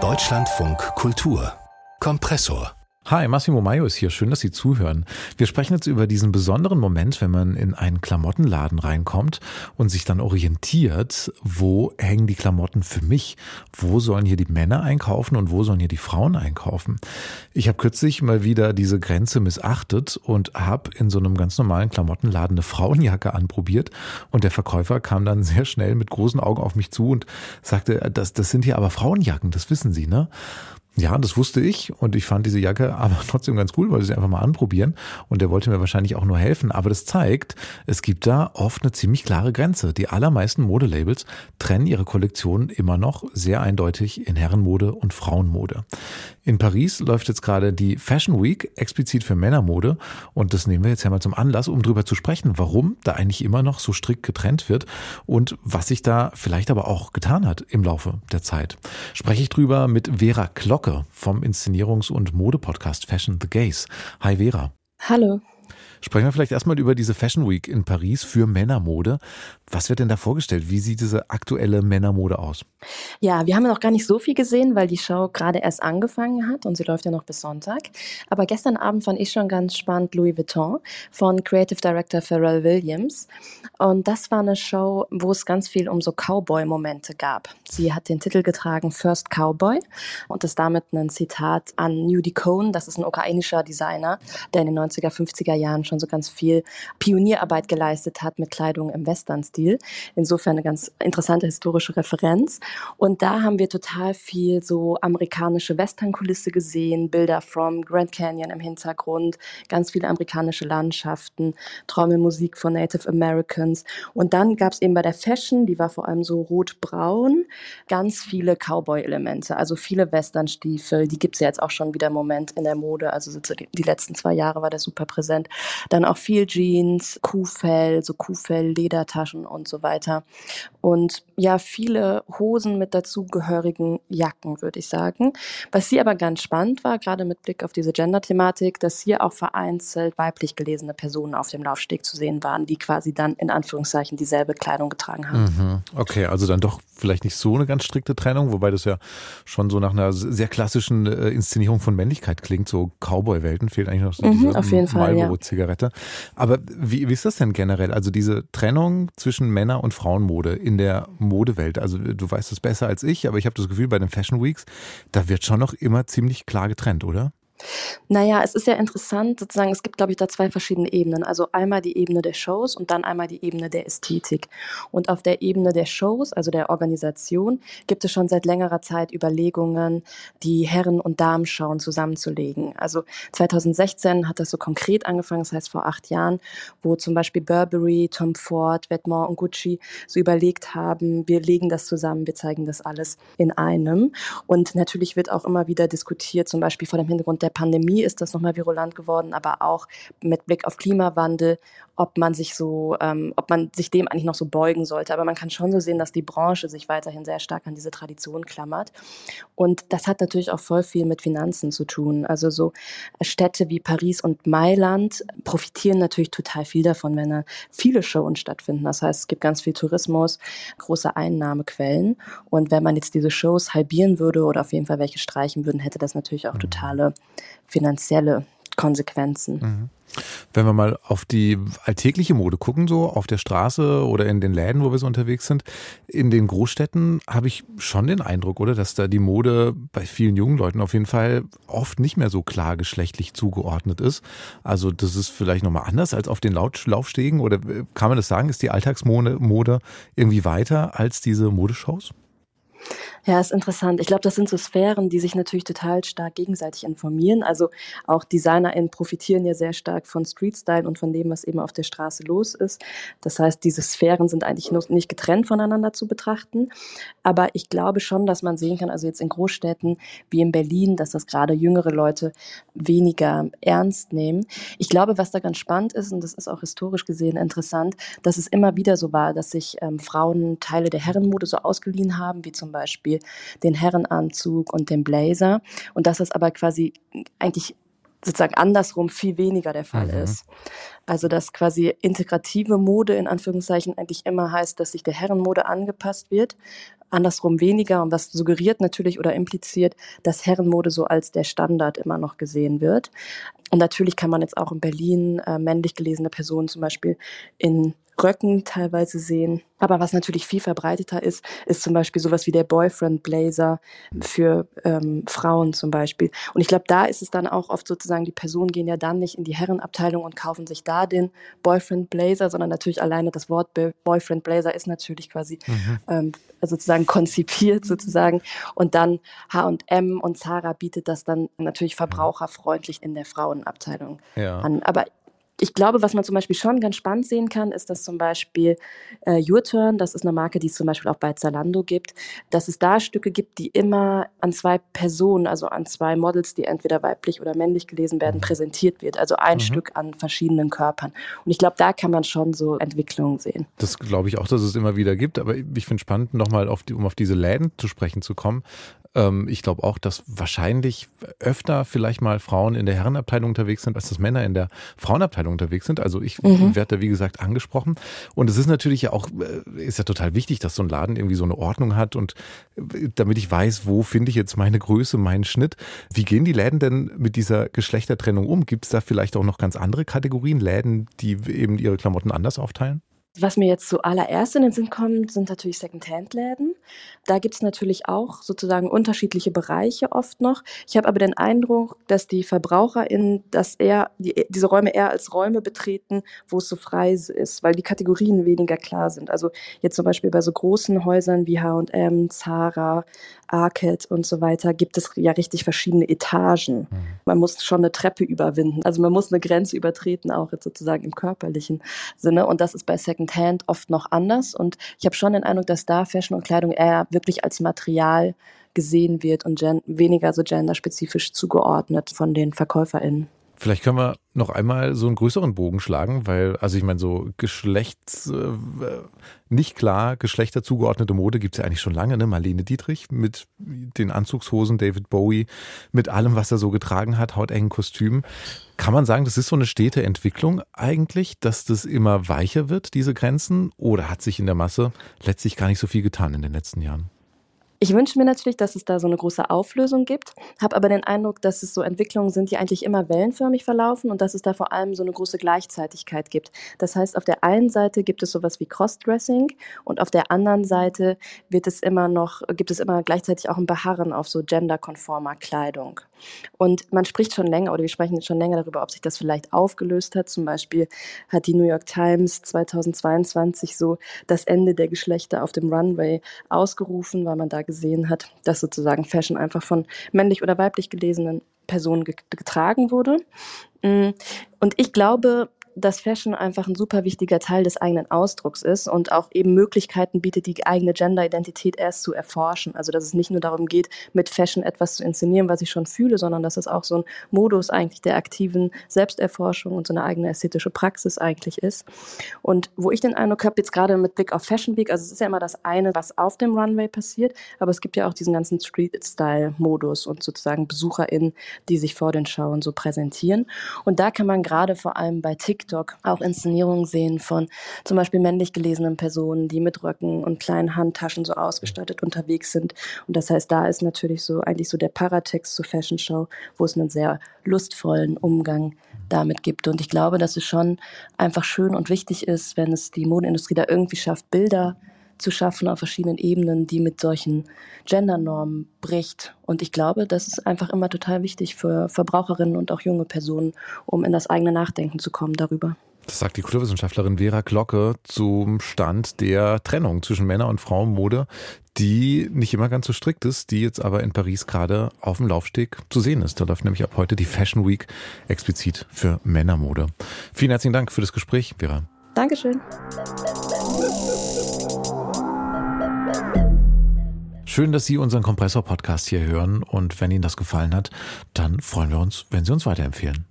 Deutschlandfunk Kultur. Kompressor Hi, Massimo Maio ist hier. Schön, dass Sie zuhören. Wir sprechen jetzt über diesen besonderen Moment, wenn man in einen Klamottenladen reinkommt und sich dann orientiert, wo hängen die Klamotten für mich? Wo sollen hier die Männer einkaufen und wo sollen hier die Frauen einkaufen? Ich habe kürzlich mal wieder diese Grenze missachtet und habe in so einem ganz normalen Klamottenladen eine Frauenjacke anprobiert und der Verkäufer kam dann sehr schnell mit großen Augen auf mich zu und sagte, das, das sind hier aber Frauenjacken, das wissen Sie, ne? Ja, das wusste ich und ich fand diese Jacke aber trotzdem ganz cool, wollte sie einfach mal anprobieren und der wollte mir wahrscheinlich auch nur helfen. Aber das zeigt, es gibt da oft eine ziemlich klare Grenze. Die allermeisten Modelabels trennen ihre Kollektionen immer noch sehr eindeutig in Herrenmode und Frauenmode. In Paris läuft jetzt gerade die Fashion Week explizit für Männermode und das nehmen wir jetzt ja mal zum Anlass, um drüber zu sprechen, warum da eigentlich immer noch so strikt getrennt wird und was sich da vielleicht aber auch getan hat im Laufe der Zeit. Spreche ich drüber mit Vera Glocke vom Inszenierungs- und Modepodcast Fashion the Gaze. Hi Vera. Hallo. Sprechen wir vielleicht erstmal über diese Fashion Week in Paris für Männermode. Was wird denn da vorgestellt? Wie sieht diese aktuelle Männermode aus? Ja, wir haben noch gar nicht so viel gesehen, weil die Show gerade erst angefangen hat und sie läuft ja noch bis Sonntag. Aber gestern Abend fand ich schon ganz spannend Louis Vuitton von Creative Director Pharrell Williams. Und das war eine Show, wo es ganz viel um so Cowboy-Momente gab. Sie hat den Titel getragen First Cowboy und ist damit ein Zitat an Nudie Cohn. Das ist ein ukrainischer Designer, der in den 90er, 50er Jahren schon so ganz viel Pionierarbeit geleistet hat mit Kleidung im Western-Stil. Insofern eine ganz interessante historische Referenz. Und da haben wir total viel so amerikanische Western-Kulisse gesehen, Bilder from Grand Canyon im Hintergrund, ganz viele amerikanische Landschaften, Trommelmusik von Native Americans. Und dann gab es eben bei der Fashion, die war vor allem so rot-braun, ganz viele Cowboy-Elemente, also viele Western-Stiefel. Die gibt es ja jetzt auch schon wieder im Moment in der Mode. Also die letzten zwei Jahre war das super präsent. Dann auch viel Jeans, Kuhfell, so Kuhfell, Ledertaschen und so weiter. Und ja, viele Hosen mit dazugehörigen Jacken, würde ich sagen. Was hier aber ganz spannend war, gerade mit Blick auf diese Gender-Thematik, dass hier auch vereinzelt weiblich gelesene Personen auf dem Laufsteg zu sehen waren, die quasi dann in Anführungszeichen dieselbe Kleidung getragen haben. Mhm. Okay, also dann doch vielleicht nicht so eine ganz strikte Trennung, wobei das ja schon so nach einer sehr klassischen äh, Inszenierung von Männlichkeit klingt. So Cowboy-Welten fehlt eigentlich noch so mhm, auf jeden Fall, Marlboro-Zigarette. Aber wie, wie ist das denn generell? Also diese Trennung zwischen Männer- und Frauenmode in der Modewelt. Also du weißt es besser als ich, aber ich habe das Gefühl, bei den Fashion Weeks, da wird schon noch immer ziemlich klar getrennt, oder? Naja, es ist ja interessant, sozusagen, es gibt, glaube ich, da zwei verschiedene Ebenen. Also einmal die Ebene der Shows und dann einmal die Ebene der Ästhetik. Und auf der Ebene der Shows, also der Organisation, gibt es schon seit längerer Zeit Überlegungen, die Herren- und Damenschauen zusammenzulegen. Also 2016 hat das so konkret angefangen, das heißt vor acht Jahren, wo zum Beispiel Burberry, Tom Ford, Vetements und Gucci so überlegt haben, wir legen das zusammen, wir zeigen das alles in einem. Und natürlich wird auch immer wieder diskutiert, zum Beispiel vor dem Hintergrund der der Pandemie ist das nochmal virulent geworden, aber auch mit Blick auf Klimawandel, ob man sich so, ähm, ob man sich dem eigentlich noch so beugen sollte. Aber man kann schon so sehen, dass die Branche sich weiterhin sehr stark an diese Tradition klammert. Und das hat natürlich auch voll viel mit Finanzen zu tun. Also so Städte wie Paris und Mailand profitieren natürlich total viel davon, wenn da viele Shows stattfinden. Das heißt, es gibt ganz viel Tourismus, große Einnahmequellen. Und wenn man jetzt diese Shows halbieren würde oder auf jeden Fall welche streichen würden, hätte das natürlich auch mhm. totale finanzielle Konsequenzen. Mhm. Wenn wir mal auf die alltägliche Mode gucken, so auf der Straße oder in den Läden, wo wir so unterwegs sind, in den Großstädten habe ich schon den Eindruck, oder, dass da die Mode bei vielen jungen Leuten auf jeden Fall oft nicht mehr so klar geschlechtlich zugeordnet ist. Also das ist vielleicht nochmal anders als auf den Laufstegen oder kann man das sagen, ist die Alltagsmode irgendwie weiter als diese Modeshows? Ja, ist interessant. Ich glaube, das sind so Sphären, die sich natürlich total stark gegenseitig informieren. Also auch DesignerInnen profitieren ja sehr stark von Street-Style und von dem, was eben auf der Straße los ist. Das heißt, diese Sphären sind eigentlich nicht getrennt voneinander zu betrachten. Aber ich glaube schon, dass man sehen kann, also jetzt in Großstädten wie in Berlin, dass das gerade jüngere Leute weniger ernst nehmen. Ich glaube, was da ganz spannend ist, und das ist auch historisch gesehen interessant, dass es immer wieder so war, dass sich ähm, Frauen Teile der Herrenmode so ausgeliehen haben, wie zum Beispiel den Herrenanzug und den Blazer. Und dass das aber quasi eigentlich sozusagen andersrum viel weniger der Fall mhm. ist. Also dass quasi integrative Mode in Anführungszeichen eigentlich immer heißt, dass sich der Herrenmode angepasst wird andersrum weniger und was suggeriert natürlich oder impliziert, dass Herrenmode so als der Standard immer noch gesehen wird. Und natürlich kann man jetzt auch in Berlin äh, männlich gelesene Personen zum Beispiel in Röcken teilweise sehen. Aber was natürlich viel verbreiteter ist, ist zum Beispiel sowas wie der Boyfriend Blazer für ähm, Frauen zum Beispiel. Und ich glaube, da ist es dann auch oft sozusagen, die Personen gehen ja dann nicht in die Herrenabteilung und kaufen sich da den Boyfriend Blazer, sondern natürlich alleine das Wort Boyfriend Blazer ist natürlich quasi mhm. ähm, sozusagen konzipiert sozusagen. Und dann H&M und Zara bietet das dann natürlich verbraucherfreundlich in der Frauenabteilung ja. an. Aber ich glaube, was man zum Beispiel schon ganz spannend sehen kann, ist, dass zum Beispiel äh, U-Turn, das ist eine Marke, die es zum Beispiel auch bei Zalando gibt, dass es da Stücke gibt, die immer an zwei Personen, also an zwei Models, die entweder weiblich oder männlich gelesen werden, mhm. präsentiert wird. Also ein mhm. Stück an verschiedenen Körpern. Und ich glaube, da kann man schon so Entwicklungen sehen. Das glaube ich auch, dass es immer wieder gibt. Aber ich finde spannend, nochmal, um auf diese Läden zu sprechen zu kommen. Ähm, ich glaube auch, dass wahrscheinlich öfter vielleicht mal Frauen in der Herrenabteilung unterwegs sind, als dass Männer in der Frauenabteilung unterwegs sind. Also ich mhm. werde da, wie gesagt, angesprochen. Und es ist natürlich ja auch, äh, ist ja total wichtig, dass so ein Laden irgendwie so eine Ordnung hat und äh, damit ich weiß, wo finde ich jetzt meine Größe, meinen Schnitt. Wie gehen die Läden denn mit dieser Geschlechtertrennung um? Gibt es da vielleicht auch noch ganz andere Kategorien, Läden, die eben ihre Klamotten anders aufteilen? Was mir jetzt zuallererst in den Sinn kommt, sind natürlich Secondhand-Läden. Da gibt es natürlich auch sozusagen unterschiedliche Bereiche oft noch. Ich habe aber den Eindruck, dass die VerbraucherInnen das eher, die, diese Räume eher als Räume betreten, wo es so frei ist, weil die Kategorien weniger klar sind. Also jetzt zum Beispiel bei so großen Häusern wie H&M, Zara, Arcade und so weiter gibt es ja richtig verschiedene Etagen. Mhm. Man muss schon eine Treppe überwinden. Also man muss eine Grenze übertreten, auch jetzt sozusagen im körperlichen Sinne. Und das ist bei Secondhand oft noch anders. Und ich habe schon den Eindruck, dass da Fashion und Kleidung eher wirklich als Material gesehen wird und weniger so genderspezifisch zugeordnet von den VerkäuferInnen. Vielleicht können wir noch einmal so einen größeren Bogen schlagen, weil, also ich meine, so Geschlechts, äh, nicht klar Geschlechter zugeordnete Mode gibt es ja eigentlich schon lange, ne? Marlene Dietrich mit den Anzugshosen, David Bowie, mit allem, was er so getragen hat, hautengen Kostümen. Kann man sagen, das ist so eine stete Entwicklung eigentlich, dass das immer weicher wird, diese Grenzen? Oder hat sich in der Masse letztlich gar nicht so viel getan in den letzten Jahren? Ich wünsche mir natürlich, dass es da so eine große Auflösung gibt, habe aber den Eindruck, dass es so Entwicklungen sind, die eigentlich immer wellenförmig verlaufen und dass es da vor allem so eine große Gleichzeitigkeit gibt. Das heißt, auf der einen Seite gibt es sowas wie Crossdressing und auf der anderen Seite wird es immer noch, gibt es immer gleichzeitig auch ein Beharren auf so genderkonformer Kleidung. Und man spricht schon länger oder wir sprechen jetzt schon länger darüber, ob sich das vielleicht aufgelöst hat. Zum Beispiel hat die New York Times 2022 so das Ende der Geschlechter auf dem Runway ausgerufen, weil man da gesehen hat, dass sozusagen Fashion einfach von männlich oder weiblich gelesenen Personen getragen wurde. Mm, und ich glaube, dass Fashion einfach ein super wichtiger Teil des eigenen Ausdrucks ist und auch eben Möglichkeiten bietet, die eigene Gender-Identität erst zu erforschen. Also dass es nicht nur darum geht, mit Fashion etwas zu inszenieren, was ich schon fühle, sondern dass es auch so ein Modus eigentlich der aktiven Selbsterforschung und so eine eigene ästhetische Praxis eigentlich ist. Und wo ich den Eindruck habe, jetzt gerade mit Blick auf Fashion Week, also es ist ja immer das eine, was auf dem Runway passiert, aber es gibt ja auch diesen ganzen Street-Style-Modus und sozusagen BesucherInnen, die sich vor den Schauen so präsentieren. Und da kann man gerade vor allem bei TikTok TikTok auch Inszenierungen sehen von zum Beispiel männlich gelesenen Personen, die mit Röcken und kleinen Handtaschen so ausgestattet unterwegs sind. Und das heißt, da ist natürlich so eigentlich so der Paratext zur Fashion Show, wo es einen sehr lustvollen Umgang damit gibt. Und ich glaube, dass es schon einfach schön und wichtig ist, wenn es die Modeindustrie da irgendwie schafft, Bilder zu schaffen auf verschiedenen Ebenen, die mit solchen Gendernormen bricht. Und ich glaube, das ist einfach immer total wichtig für Verbraucherinnen und auch junge Personen, um in das eigene Nachdenken zu kommen darüber. Das sagt die Kulturwissenschaftlerin Vera Glocke zum Stand der Trennung zwischen Männer- und Frauenmode, die nicht immer ganz so strikt ist, die jetzt aber in Paris gerade auf dem Laufsteg zu sehen ist. Da läuft nämlich ab heute die Fashion Week explizit für Männermode. Vielen herzlichen Dank für das Gespräch, Vera. Dankeschön. Schön, dass Sie unseren Kompressor-Podcast hier hören und wenn Ihnen das gefallen hat, dann freuen wir uns, wenn Sie uns weiterempfehlen.